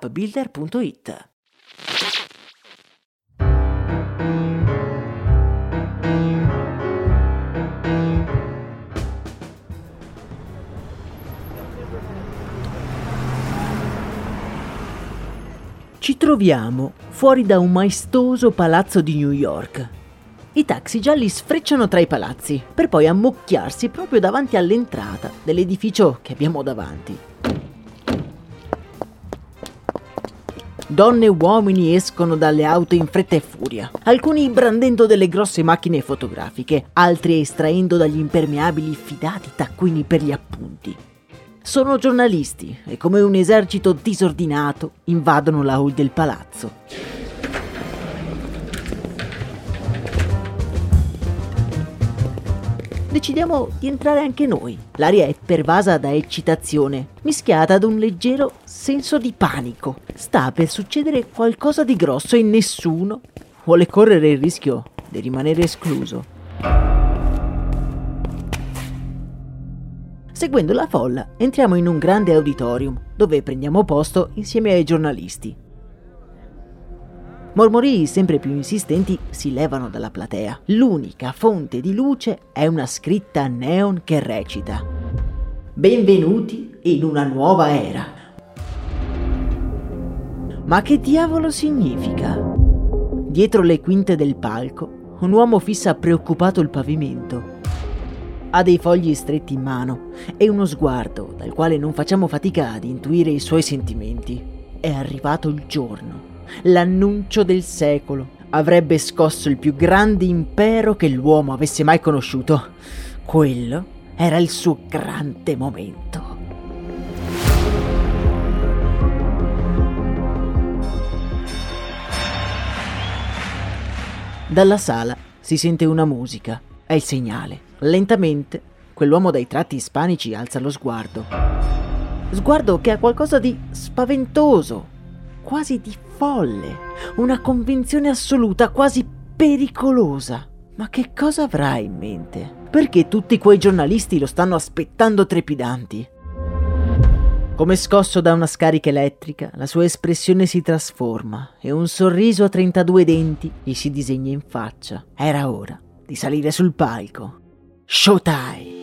appbuilder.it. Ci troviamo fuori da un maestoso palazzo di New York. I taxi gialli sfrecciano tra i palazzi per poi ammucchiarsi proprio davanti all'entrata dell'edificio che abbiamo davanti. Donne e uomini escono dalle auto in fretta e furia, alcuni brandendo delle grosse macchine fotografiche, altri estraendo dagli impermeabili fidati taccuini per gli appunti. Sono giornalisti e come un esercito disordinato invadono la hall del palazzo. Decidiamo di entrare anche noi. L'aria è pervasa da eccitazione, mischiata ad un leggero senso di panico. Sta per succedere qualcosa di grosso e nessuno vuole correre il rischio di rimanere escluso. Seguendo la folla, entriamo in un grande auditorium dove prendiamo posto insieme ai giornalisti. Mormorii sempre più insistenti si levano dalla platea. L'unica fonte di luce è una scritta neon che recita Benvenuti in una nuova era. Ma che diavolo significa? Dietro le quinte del palco, un uomo fissa preoccupato il pavimento. Ha dei fogli stretti in mano e uno sguardo dal quale non facciamo fatica ad intuire i suoi sentimenti. È arrivato il giorno l'annuncio del secolo. Avrebbe scosso il più grande impero che l'uomo avesse mai conosciuto. Quello era il suo grande momento. Dalla sala si sente una musica. È il segnale. Lentamente, quell'uomo dai tratti ispanici alza lo sguardo. Sguardo che ha qualcosa di spaventoso, quasi di folle, una convinzione assoluta, quasi pericolosa. Ma che cosa avrà in mente? Perché tutti quei giornalisti lo stanno aspettando trepidanti? Come scosso da una scarica elettrica, la sua espressione si trasforma e un sorriso a 32 denti gli si disegna in faccia. Era ora di salire sul palco. Showtime!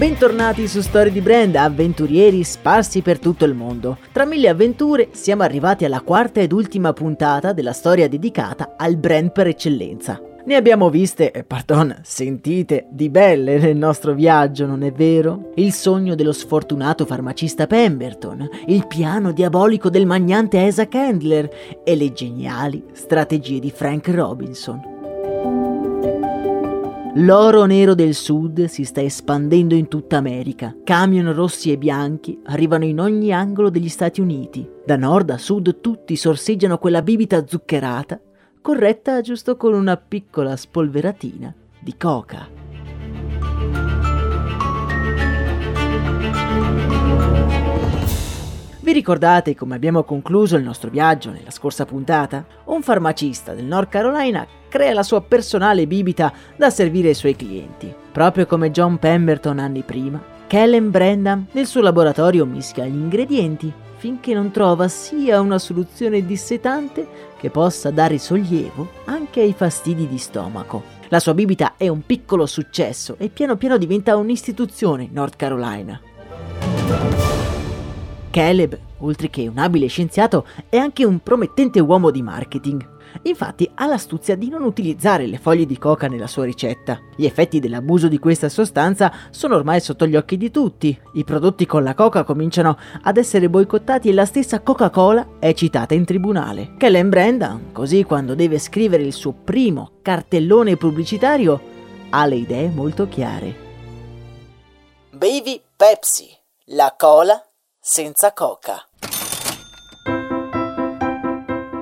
Bentornati su Storie di Brand, avventurieri sparsi per tutto il mondo. Tra mille avventure siamo arrivati alla quarta ed ultima puntata della storia dedicata al brand per eccellenza. Ne abbiamo viste, eh, pardon, sentite, di belle nel nostro viaggio, non è vero? Il sogno dello sfortunato farmacista Pemberton, il piano diabolico del magnante Asa Candler e le geniali strategie di Frank Robinson. L'oro nero del sud si sta espandendo in tutta America. Camion rossi e bianchi arrivano in ogni angolo degli Stati Uniti. Da nord a sud tutti sorseggiano quella bibita zuccherata corretta giusto con una piccola spolveratina di coca. Vi ricordate come abbiamo concluso il nostro viaggio nella scorsa puntata? Un farmacista del North Carolina crea la sua personale bibita da servire ai suoi clienti. Proprio come John Pemberton anni prima, Kellen Brandam nel suo laboratorio mischia gli ingredienti finché non trova sia una soluzione dissetante che possa dare sollievo anche ai fastidi di stomaco. La sua bibita è un piccolo successo e piano piano diventa un'istituzione North Carolina. Caleb, oltre che un abile scienziato, è anche un promettente uomo di marketing. Infatti ha l'astuzia di non utilizzare le foglie di coca nella sua ricetta. Gli effetti dell'abuso di questa sostanza sono ormai sotto gli occhi di tutti. I prodotti con la coca cominciano ad essere boicottati e la stessa Coca-Cola è citata in tribunale. Kellen Brandon, così quando deve scrivere il suo primo cartellone pubblicitario, ha le idee molto chiare. Baby Pepsi, la cola senza coca.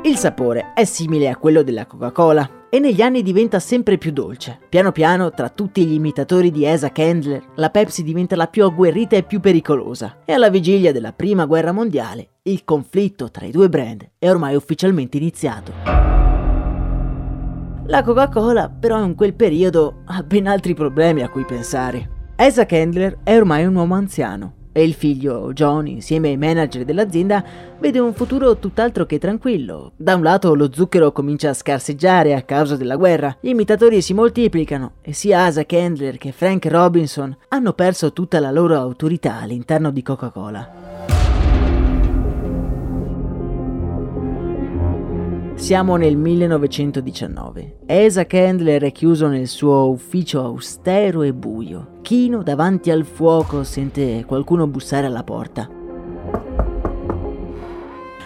Il sapore è simile a quello della Coca-Cola e negli anni diventa sempre più dolce. Piano piano, tra tutti gli imitatori di Asa Candler, la Pepsi diventa la più agguerrita e più pericolosa. E alla vigilia della Prima Guerra Mondiale, il conflitto tra i due brand è ormai ufficialmente iniziato. La Coca-Cola però in quel periodo ha ben altri problemi a cui pensare. Asa Candler è ormai un uomo anziano e il figlio John, insieme ai manager dell'azienda, vede un futuro tutt'altro che tranquillo. Da un lato lo zucchero comincia a scarseggiare a causa della guerra, gli imitatori si moltiplicano e sia Asa Candler che Frank Robinson hanno perso tutta la loro autorità all'interno di Coca-Cola. Siamo nel 1919. Asa Candler è chiuso nel suo ufficio austero e buio. Chino davanti al fuoco sente qualcuno bussare alla porta.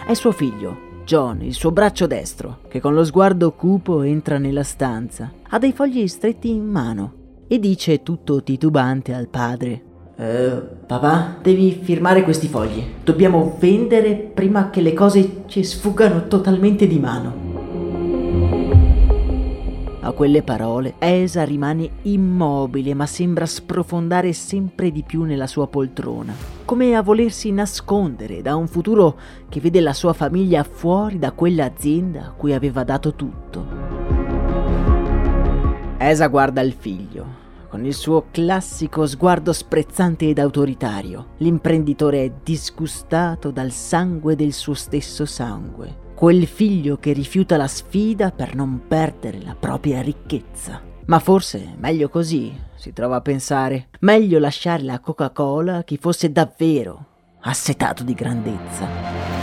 È suo figlio, John, il suo braccio destro, che con lo sguardo cupo entra nella stanza. Ha dei fogli stretti in mano e dice tutto titubante al padre. Eh, papà, devi firmare questi fogli. Dobbiamo vendere prima che le cose ci sfuggano totalmente di mano. A quelle parole, Esa rimane immobile ma sembra sprofondare sempre di più nella sua poltrona, come a volersi nascondere da un futuro che vede la sua famiglia fuori da quell'azienda a cui aveva dato tutto. Esa guarda il figlio, con il suo classico sguardo sprezzante ed autoritario. L'imprenditore è disgustato dal sangue del suo stesso sangue. Quel figlio che rifiuta la sfida per non perdere la propria ricchezza. Ma forse meglio così, si trova a pensare. Meglio lasciare la Coca-Cola a chi fosse davvero assetato di grandezza.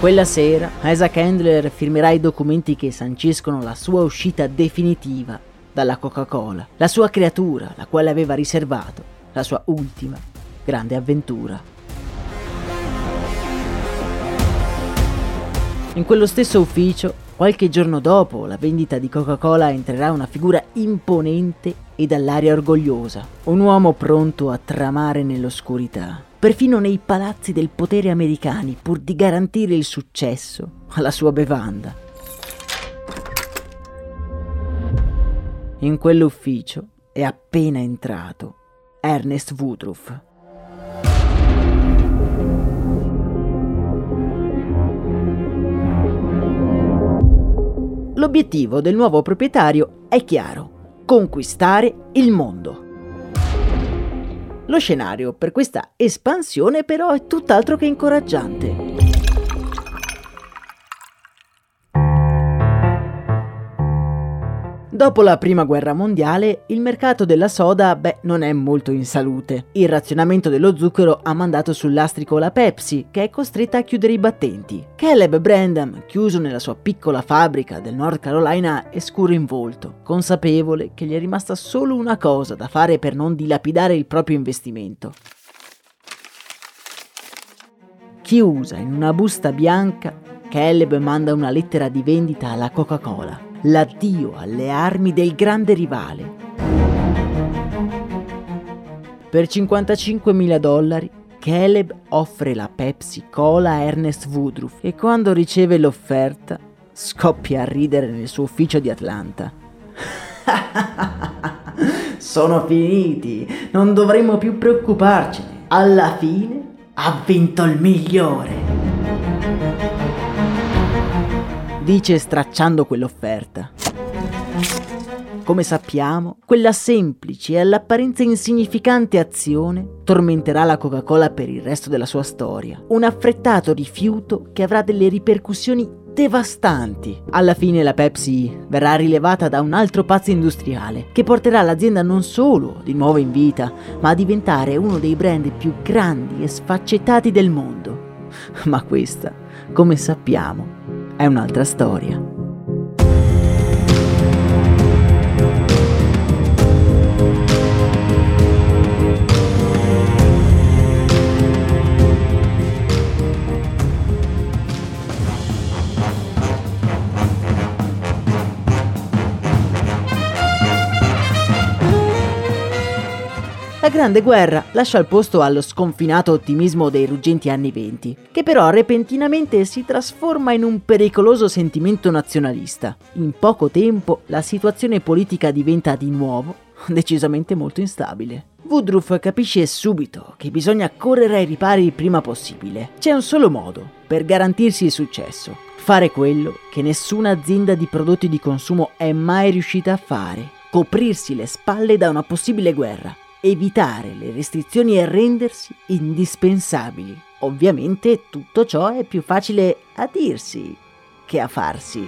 Quella sera, Isaac Handler firmerà i documenti che sanciscono la sua uscita definitiva dalla Coca-Cola, la sua creatura, la quale aveva riservato la sua ultima grande avventura. In quello stesso ufficio, qualche giorno dopo la vendita di Coca-Cola entrerà una figura imponente e dall'aria orgogliosa, un uomo pronto a tramare nell'oscurità perfino nei palazzi del potere americani, pur di garantire il successo alla sua bevanda. In quell'ufficio è appena entrato Ernest Woodruff. L'obiettivo del nuovo proprietario è chiaro, conquistare il mondo. Lo scenario per questa espansione però è tutt'altro che incoraggiante. Dopo la prima guerra mondiale, il mercato della soda, beh, non è molto in salute. Il razionamento dello zucchero ha mandato sul lastrico la Pepsi, che è costretta a chiudere i battenti. Caleb Brandam, chiuso nella sua piccola fabbrica del North Carolina, è scuro in volto, consapevole che gli è rimasta solo una cosa da fare per non dilapidare il proprio investimento. Chiusa in una busta bianca, Caleb manda una lettera di vendita alla Coca-Cola l'addio alle armi del grande rivale. Per 55.000 dollari Caleb offre la Pepsi Cola a Ernest Woodruff e quando riceve l'offerta scoppia a ridere nel suo ufficio di Atlanta. Sono finiti, non dovremmo più preoccuparcene. Alla fine ha vinto il migliore dice stracciando quell'offerta. Come sappiamo, quella semplice e all'apparenza insignificante azione tormenterà la Coca-Cola per il resto della sua storia. Un affrettato rifiuto che avrà delle ripercussioni devastanti. Alla fine la Pepsi verrà rilevata da un altro pazzo industriale che porterà l'azienda non solo di nuovo in vita, ma a diventare uno dei brand più grandi e sfaccettati del mondo. Ma questa, come sappiamo, è un'altra storia. La Grande Guerra lascia il posto allo sconfinato ottimismo dei ruggenti anni venti, che però repentinamente si trasforma in un pericoloso sentimento nazionalista. In poco tempo la situazione politica diventa di nuovo decisamente molto instabile. Woodruff capisce subito che bisogna correre ai ripari il prima possibile. C'è un solo modo per garantirsi il successo. Fare quello che nessuna azienda di prodotti di consumo è mai riuscita a fare. Coprirsi le spalle da una possibile guerra evitare le restrizioni e rendersi indispensabili. Ovviamente tutto ciò è più facile a dirsi che a farsi.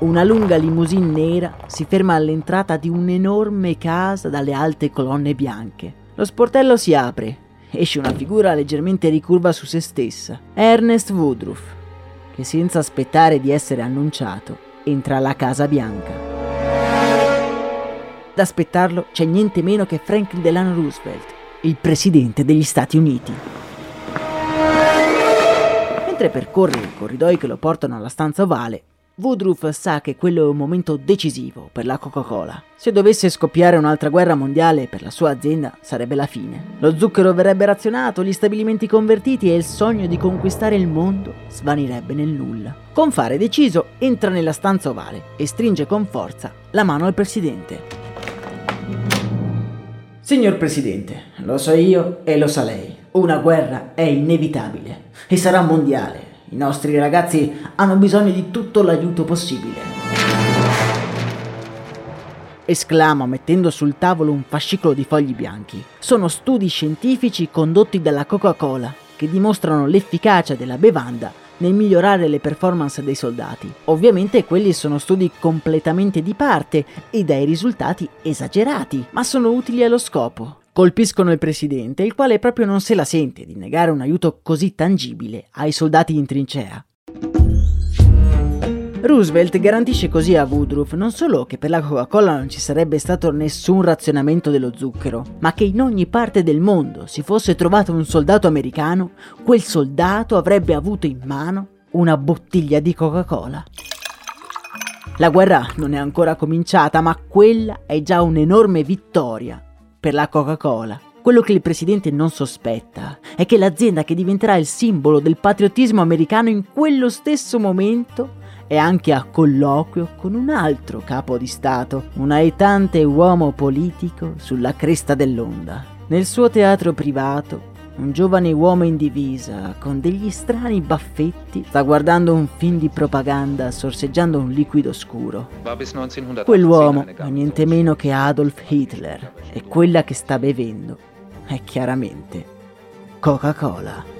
Una lunga limousine nera si ferma all'entrata di un'enorme casa dalle alte colonne bianche. Lo sportello si apre esce una figura leggermente ricurva su se stessa. Ernest Woodruff, che senza aspettare di essere annunciato, entra alla Casa Bianca. Ad aspettarlo c'è niente meno che Franklin Delano Roosevelt, il presidente degli Stati Uniti. Mentre percorre i corridoi che lo portano alla stanza ovale, Woodruff sa che quello è un momento decisivo per la Coca-Cola. Se dovesse scoppiare un'altra guerra mondiale per la sua azienda sarebbe la fine. Lo zucchero verrebbe razionato, gli stabilimenti convertiti e il sogno di conquistare il mondo svanirebbe nel nulla. Con fare deciso entra nella stanza ovale e stringe con forza la mano al presidente. Signor Presidente, lo so io e lo sa lei. Una guerra è inevitabile e sarà mondiale. I nostri ragazzi hanno bisogno di tutto l'aiuto possibile. Esclama mettendo sul tavolo un fascicolo di fogli bianchi. Sono studi scientifici condotti dalla Coca-Cola che dimostrano l'efficacia della bevanda nel migliorare le performance dei soldati. Ovviamente quelli sono studi completamente di parte e dai risultati esagerati, ma sono utili allo scopo colpiscono il presidente, il quale proprio non se la sente di negare un aiuto così tangibile ai soldati in trincea. Roosevelt garantisce così a Woodruff non solo che per la Coca-Cola non ci sarebbe stato nessun razionamento dello zucchero, ma che in ogni parte del mondo si fosse trovato un soldato americano, quel soldato avrebbe avuto in mano una bottiglia di Coca-Cola. La guerra non è ancora cominciata, ma quella è già un'enorme vittoria per la Coca-Cola. Quello che il presidente non sospetta è che l'azienda che diventerà il simbolo del patriottismo americano in quello stesso momento è anche a colloquio con un altro capo di Stato, un aetante uomo politico sulla cresta dell'onda. Nel suo teatro privato, un giovane uomo in divisa, con degli strani baffetti, sta guardando un film di propaganda sorseggiando un liquido scuro. Quell'uomo è niente meno che Adolf Hitler e quella che sta bevendo è chiaramente Coca-Cola.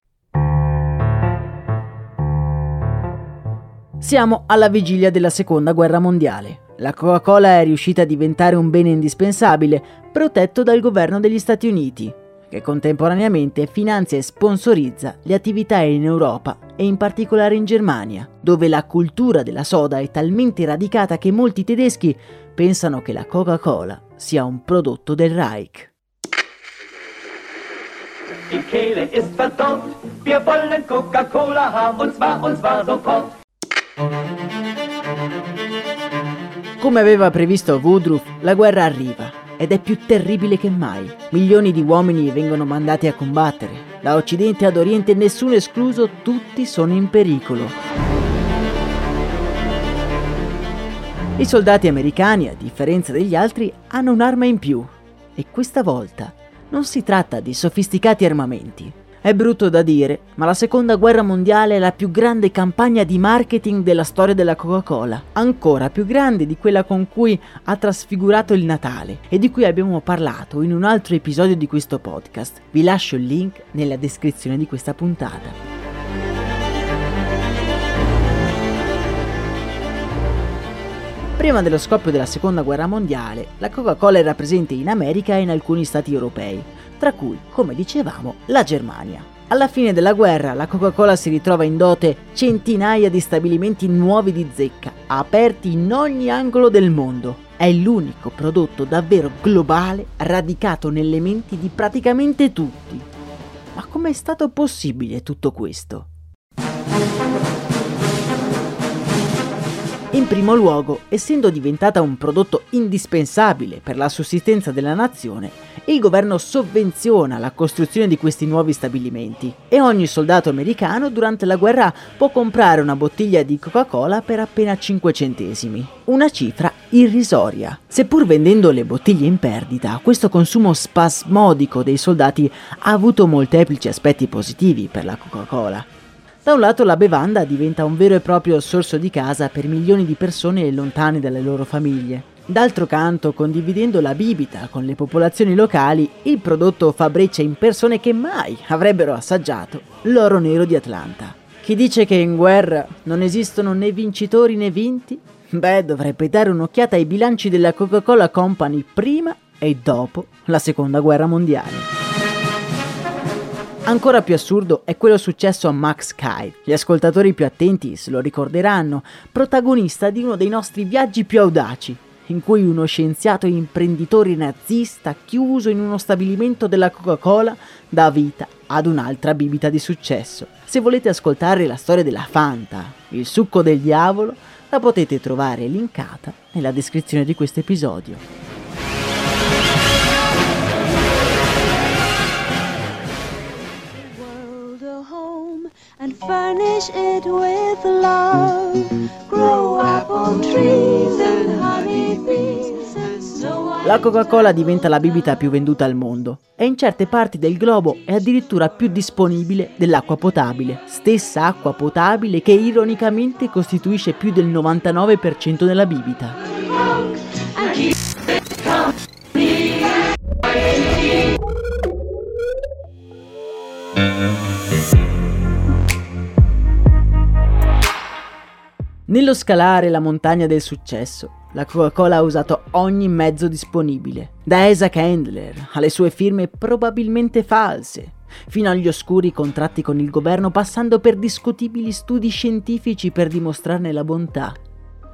Siamo alla vigilia della seconda guerra mondiale. La Coca-Cola è riuscita a diventare un bene indispensabile, protetto dal governo degli Stati Uniti, che contemporaneamente finanzia e sponsorizza le attività in Europa e in particolare in Germania, dove la cultura della soda è talmente radicata che molti tedeschi pensano che la Coca-Cola sia un prodotto del Reich. Die Kehle ist verdorrt, wir wollen Coca-Cola haben, und zwar, und zwar sofort. Come aveva previsto Woodruff, la guerra arriva ed è più terribile che mai. Milioni di uomini vengono mandati a combattere. Da occidente ad oriente, nessuno escluso, tutti sono in pericolo. I soldati americani, a differenza degli altri, hanno un'arma in più. E questa volta non si tratta di sofisticati armamenti, è brutto da dire, ma la seconda guerra mondiale è la più grande campagna di marketing della storia della Coca-Cola, ancora più grande di quella con cui ha trasfigurato il Natale e di cui abbiamo parlato in un altro episodio di questo podcast. Vi lascio il link nella descrizione di questa puntata. Prima dello scoppio della seconda guerra mondiale, la Coca-Cola era presente in America e in alcuni stati europei, tra cui, come dicevamo, la Germania. Alla fine della guerra la Coca-Cola si ritrova in dote centinaia di stabilimenti nuovi di zecca, aperti in ogni angolo del mondo. È l'unico prodotto davvero globale radicato nelle menti di praticamente tutti. Ma com'è stato possibile tutto questo? In primo luogo, essendo diventata un prodotto indispensabile per la sussistenza della nazione, il governo sovvenziona la costruzione di questi nuovi stabilimenti e ogni soldato americano durante la guerra può comprare una bottiglia di Coca-Cola per appena 5 centesimi, una cifra irrisoria. Seppur vendendo le bottiglie in perdita, questo consumo spasmodico dei soldati ha avuto molteplici aspetti positivi per la Coca-Cola. Da un lato la bevanda diventa un vero e proprio sorso di casa per milioni di persone lontane dalle loro famiglie. D'altro canto, condividendo la bibita con le popolazioni locali, il prodotto fa breccia in persone che mai avrebbero assaggiato l'oro nero di Atlanta. Chi dice che in guerra non esistono né vincitori né vinti? Beh, dovrebbe dare un'occhiata ai bilanci della Coca-Cola Company prima e dopo la seconda guerra mondiale. Ancora più assurdo è quello successo a Max Kyle. Gli ascoltatori più attenti se lo ricorderanno, protagonista di uno dei nostri viaggi più audaci, in cui uno scienziato imprenditore nazista chiuso in uno stabilimento della Coca-Cola dà vita ad un'altra bibita di successo. Se volete ascoltare la storia della Fanta, il succo del diavolo, la potete trovare linkata nella descrizione di questo episodio. Furnish it with love. Grow apple trees and honey bees. La Coca-Cola diventa la bibita più venduta al mondo e in certe parti del globo è addirittura più disponibile dell'acqua potabile, stessa acqua potabile che ironicamente costituisce più del 99% della bibita. Nello scalare la montagna del successo, la Coca-Cola ha usato ogni mezzo disponibile, da Isaac Handler alle sue firme probabilmente false, fino agli oscuri contratti con il governo passando per discutibili studi scientifici per dimostrarne la bontà.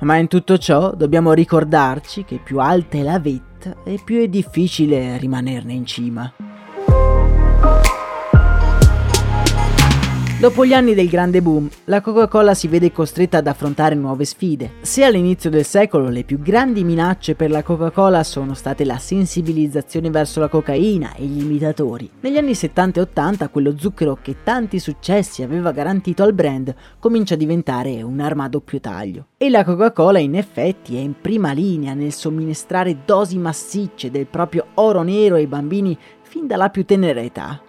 Ma in tutto ciò dobbiamo ricordarci che più alta è la vetta e più è difficile rimanerne in cima. Dopo gli anni del grande boom, la Coca-Cola si vede costretta ad affrontare nuove sfide. Se all'inizio del secolo le più grandi minacce per la Coca-Cola sono state la sensibilizzazione verso la cocaina e gli imitatori, negli anni 70 e 80 quello zucchero che tanti successi aveva garantito al brand comincia a diventare un'arma a doppio taglio. E la Coca-Cola in effetti è in prima linea nel somministrare dosi massicce del proprio oro nero ai bambini fin dalla più tenera età.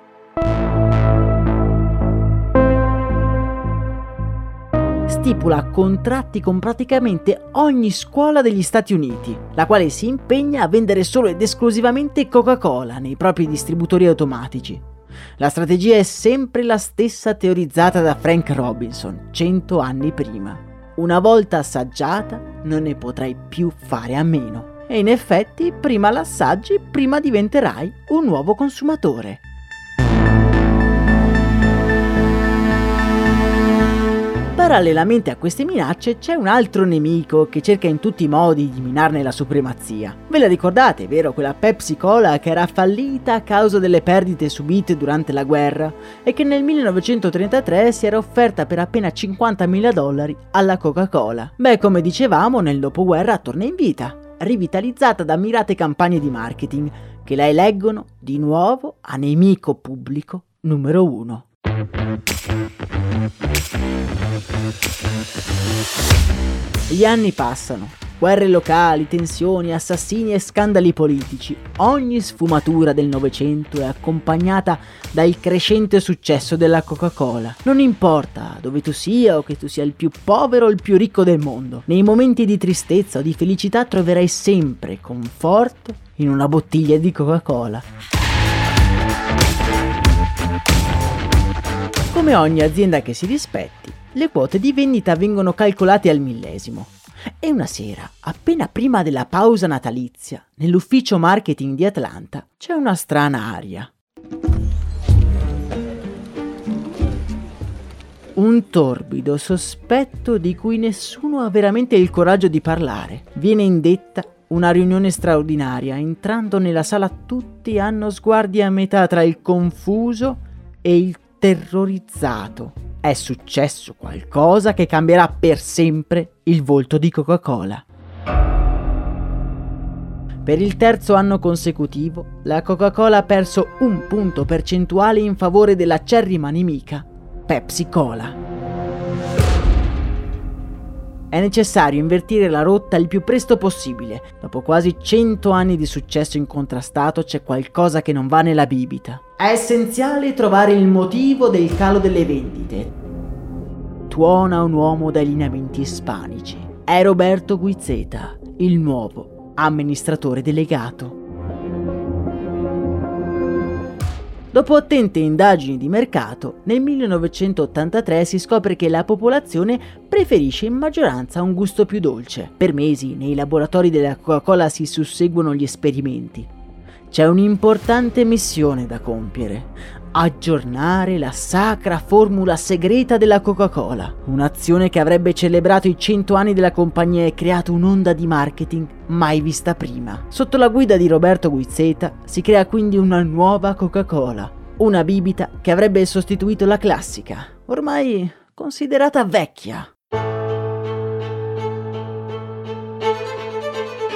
Stipula contratti con praticamente ogni scuola degli Stati Uniti, la quale si impegna a vendere solo ed esclusivamente Coca-Cola nei propri distributori automatici. La strategia è sempre la stessa teorizzata da Frank Robinson cento anni prima. Una volta assaggiata non ne potrai più fare a meno. E in effetti, prima l'assaggi, prima diventerai un nuovo consumatore. Parallelamente a queste minacce c'è un altro nemico che cerca in tutti i modi di minarne la supremazia. Ve la ricordate, vero? Quella Pepsi Cola che era fallita a causa delle perdite subite durante la guerra e che nel 1933 si era offerta per appena 50.000 dollari alla Coca-Cola. Beh, come dicevamo, nel dopoguerra torna in vita, rivitalizzata da mirate campagne di marketing che la eleggono di nuovo a nemico pubblico numero uno. Gli anni passano. Guerre locali, tensioni, assassini e scandali politici. Ogni sfumatura del Novecento è accompagnata dal crescente successo della Coca-Cola. Non importa dove tu sia o che tu sia il più povero o il più ricco del mondo, nei momenti di tristezza o di felicità troverai sempre conforto in una bottiglia di Coca-Cola. Come ogni azienda che si rispetti, le quote di vendita vengono calcolate al millesimo. E una sera, appena prima della pausa natalizia, nell'ufficio marketing di Atlanta, c'è una strana aria. Un torbido sospetto di cui nessuno ha veramente il coraggio di parlare. Viene indetta una riunione straordinaria. Entrando nella sala tutti hanno sguardi a metà tra il confuso e il terrorizzato. È successo qualcosa che cambierà per sempre il volto di Coca-Cola. Per il terzo anno consecutivo, la Coca-Cola ha perso un punto percentuale in favore della cerrima nemica, Pepsi Cola. È necessario invertire la rotta il più presto possibile. Dopo quasi 100 anni di successo incontrastato c'è qualcosa che non va nella bibita. È essenziale trovare il motivo del calo delle vendite. Tuona un uomo dai lineamenti ispanici. È Roberto Guizzeta, il nuovo amministratore delegato. Dopo attente indagini di mercato, nel 1983 si scopre che la popolazione preferisce in maggioranza un gusto più dolce. Per mesi nei laboratori della Coca-Cola si susseguono gli esperimenti. C'è un'importante missione da compiere. Aggiornare la sacra formula segreta della Coca-Cola. Un'azione che avrebbe celebrato i 100 anni della compagnia e creato un'onda di marketing mai vista prima. Sotto la guida di Roberto Guizzeta si crea quindi una nuova Coca-Cola. Una bibita che avrebbe sostituito la classica, ormai considerata vecchia.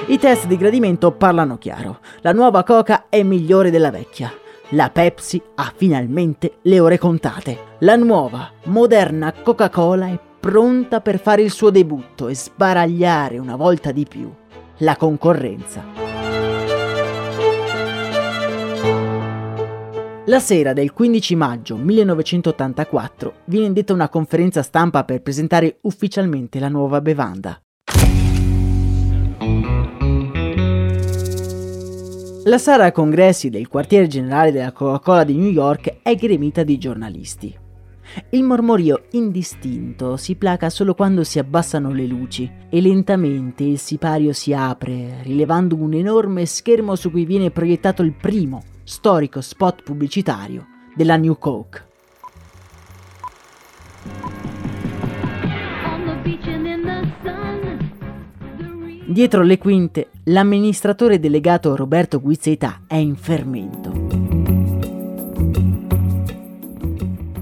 I test di gradimento parlano chiaro. La nuova Coca è migliore della vecchia. La Pepsi ha finalmente le ore contate. La nuova, moderna Coca-Cola è pronta per fare il suo debutto e sbaragliare una volta di più la concorrenza. La sera del 15 maggio 1984 viene indetta una conferenza stampa per presentare ufficialmente la nuova bevanda. La sala congressi del quartiere generale della Coca-Cola di New York è gremita di giornalisti. Il mormorio indistinto si placa solo quando si abbassano le luci e lentamente il sipario si apre, rilevando un enorme schermo su cui viene proiettato il primo storico spot pubblicitario della New Coke. Dietro le quinte, l'amministratore delegato Roberto Guizzeta è in fermento.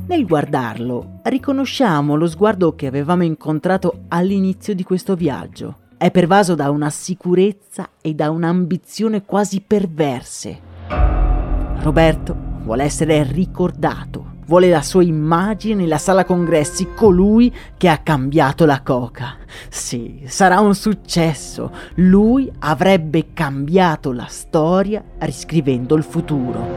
Nel guardarlo, riconosciamo lo sguardo che avevamo incontrato all'inizio di questo viaggio. È pervaso da una sicurezza e da un'ambizione quasi perverse. Roberto vuole essere ricordato vuole la sua immagine nella sala congressi, colui che ha cambiato la coca. Sì, sarà un successo. Lui avrebbe cambiato la storia riscrivendo il futuro.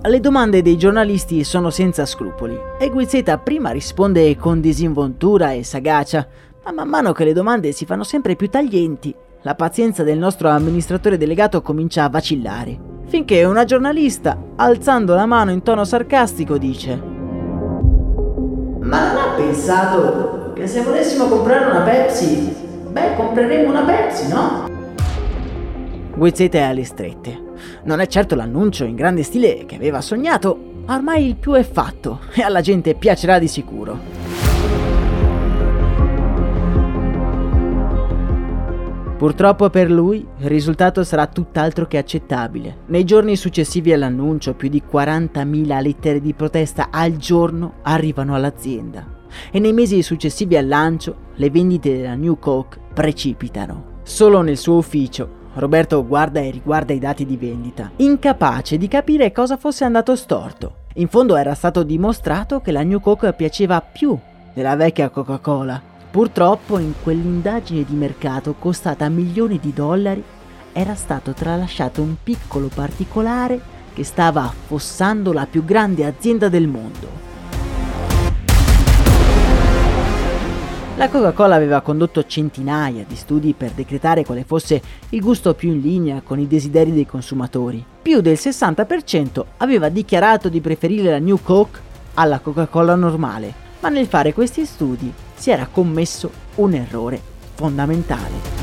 Le domande dei giornalisti sono senza scrupoli e Guizzeta prima risponde con disinvoltura e sagacia, ma man mano che le domande si fanno sempre più taglienti, la pazienza del nostro amministratore delegato comincia a vacillare finché una giornalista, alzando la mano in tono sarcastico, dice Ma non ha pensato che se volessimo comprare una Pepsi, beh, compreremmo una Pepsi, no? Guizzete alle strette. Non è certo l'annuncio in grande stile che aveva sognato, ma ormai il più è fatto e alla gente piacerà di sicuro. Purtroppo per lui il risultato sarà tutt'altro che accettabile. Nei giorni successivi all'annuncio più di 40.000 lettere di protesta al giorno arrivano all'azienda e nei mesi successivi al lancio le vendite della New Coke precipitano. Solo nel suo ufficio Roberto guarda e riguarda i dati di vendita, incapace di capire cosa fosse andato storto. In fondo era stato dimostrato che la New Coke piaceva più della vecchia Coca-Cola Purtroppo in quell'indagine di mercato costata milioni di dollari era stato tralasciato un piccolo particolare che stava affossando la più grande azienda del mondo. La Coca-Cola aveva condotto centinaia di studi per decretare quale fosse il gusto più in linea con i desideri dei consumatori. Più del 60% aveva dichiarato di preferire la New Coke alla Coca-Cola normale, ma nel fare questi studi si era commesso un errore fondamentale.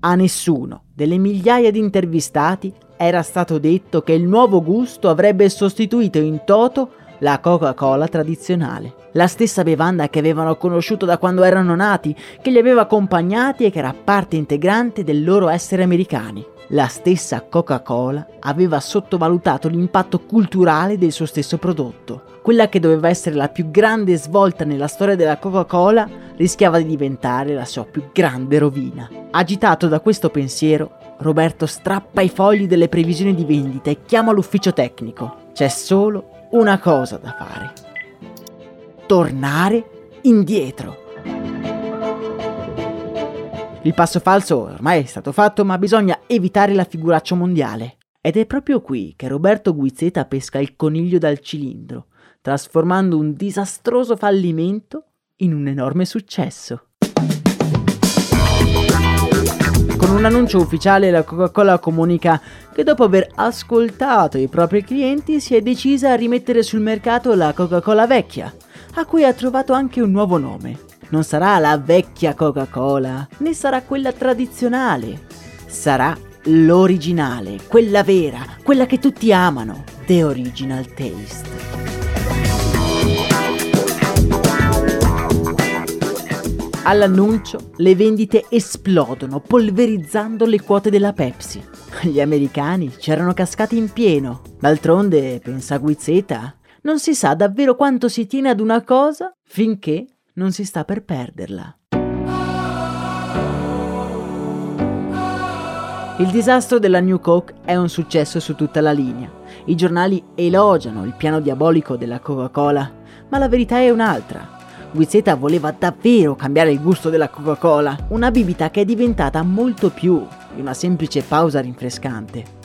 A nessuno delle migliaia di intervistati era stato detto che il nuovo gusto avrebbe sostituito in toto la Coca-Cola tradizionale, la stessa bevanda che avevano conosciuto da quando erano nati, che li aveva accompagnati e che era parte integrante del loro essere americani. La stessa Coca-Cola aveva sottovalutato l'impatto culturale del suo stesso prodotto. Quella che doveva essere la più grande svolta nella storia della Coca-Cola rischiava di diventare la sua più grande rovina. Agitato da questo pensiero, Roberto strappa i fogli delle previsioni di vendita e chiama l'ufficio tecnico. C'è solo una cosa da fare. Tornare indietro. Il passo falso ormai è stato fatto, ma bisogna evitare la figuraccia mondiale. Ed è proprio qui che Roberto Guizzeta pesca il coniglio dal cilindro, trasformando un disastroso fallimento in un enorme successo. Con un annuncio ufficiale la Coca-Cola comunica che dopo aver ascoltato i propri clienti si è decisa a rimettere sul mercato la Coca-Cola vecchia, a cui ha trovato anche un nuovo nome, non sarà la vecchia Coca-Cola, né sarà quella tradizionale. Sarà l'originale, quella vera, quella che tutti amano, The Original Taste. All'annuncio le vendite esplodono, polverizzando le quote della Pepsi. Gli americani c'erano cascati in pieno. D'altronde, pensa Guizzeta, non si sa davvero quanto si tiene ad una cosa finché non si sta per perderla. Il disastro della New Coke è un successo su tutta la linea. I giornali elogiano il piano diabolico della Coca-Cola, ma la verità è un'altra. Guizzeta voleva davvero cambiare il gusto della Coca-Cola, una bibita che è diventata molto più di una semplice pausa rinfrescante.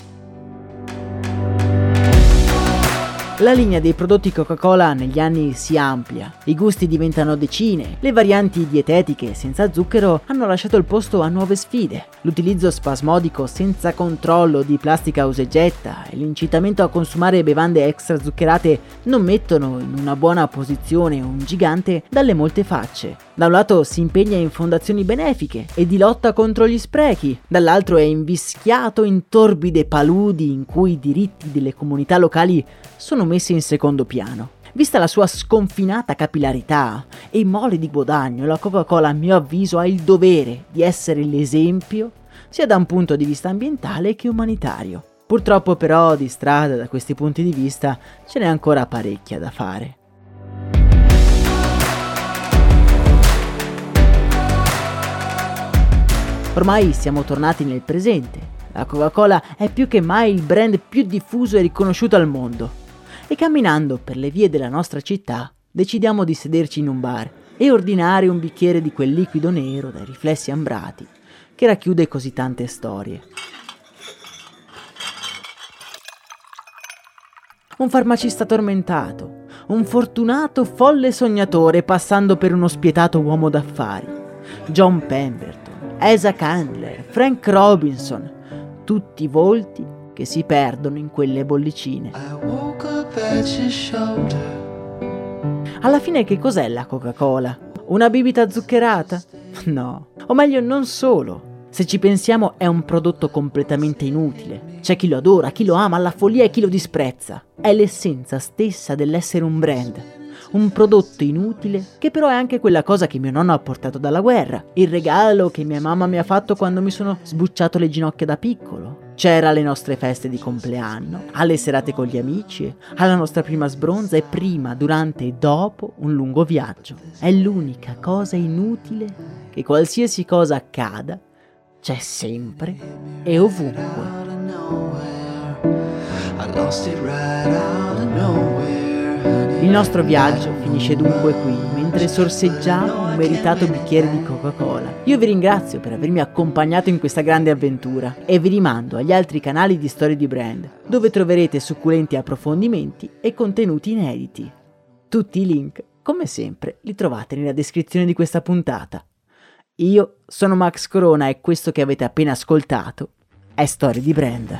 La linea dei prodotti Coca-Cola negli anni si amplia, i gusti diventano decine, le varianti dietetiche senza zucchero hanno lasciato il posto a nuove sfide. L'utilizzo spasmodico senza controllo di plastica usa e getta e l'incitamento a consumare bevande extra zuccherate non mettono in una buona posizione un gigante dalle molte facce. Da un lato si impegna in fondazioni benefiche e di lotta contro gli sprechi, dall'altro è invischiato in torbide paludi in cui i diritti delle comunità locali sono messi in secondo piano. Vista la sua sconfinata capillarità e i moli di guadagno, la Coca-Cola a mio avviso ha il dovere di essere l'esempio sia da un punto di vista ambientale che umanitario. Purtroppo però di strada da questi punti di vista ce n'è ancora parecchia da fare. Ormai siamo tornati nel presente. La Coca-Cola è più che mai il brand più diffuso e riconosciuto al mondo e camminando per le vie della nostra città decidiamo di sederci in un bar e ordinare un bicchiere di quel liquido nero dai riflessi ambrati che racchiude così tante storie. Un farmacista tormentato, un fortunato folle sognatore passando per uno spietato uomo d'affari, John Pemberton, Asa Candler, Frank Robinson, tutti volti che si perdono in quelle bollicine. Alla fine che cos'è la Coca-Cola? Una bibita zuccherata? No. O meglio, non solo. Se ci pensiamo è un prodotto completamente inutile. C'è chi lo adora, chi lo ama alla follia e chi lo disprezza. È l'essenza stessa dell'essere un brand. Un prodotto inutile che però è anche quella cosa che mio nonno ha portato dalla guerra. Il regalo che mia mamma mi ha fatto quando mi sono sbucciato le ginocchia da piccolo c'era alle nostre feste di compleanno, alle serate con gli amici, alla nostra prima sbronza e prima, durante e dopo un lungo viaggio. È l'unica cosa inutile che qualsiasi cosa accada, c'è sempre e ovunque. I lost it right out of nowhere. Il nostro viaggio finisce dunque qui, mentre sorseggiamo un meritato bicchiere di Coca-Cola. Io vi ringrazio per avermi accompagnato in questa grande avventura e vi rimando agli altri canali di Storie di Brand, dove troverete succulenti approfondimenti e contenuti inediti. Tutti i link, come sempre, li trovate nella descrizione di questa puntata. Io sono Max Corona e questo che avete appena ascoltato è Storie di Brand.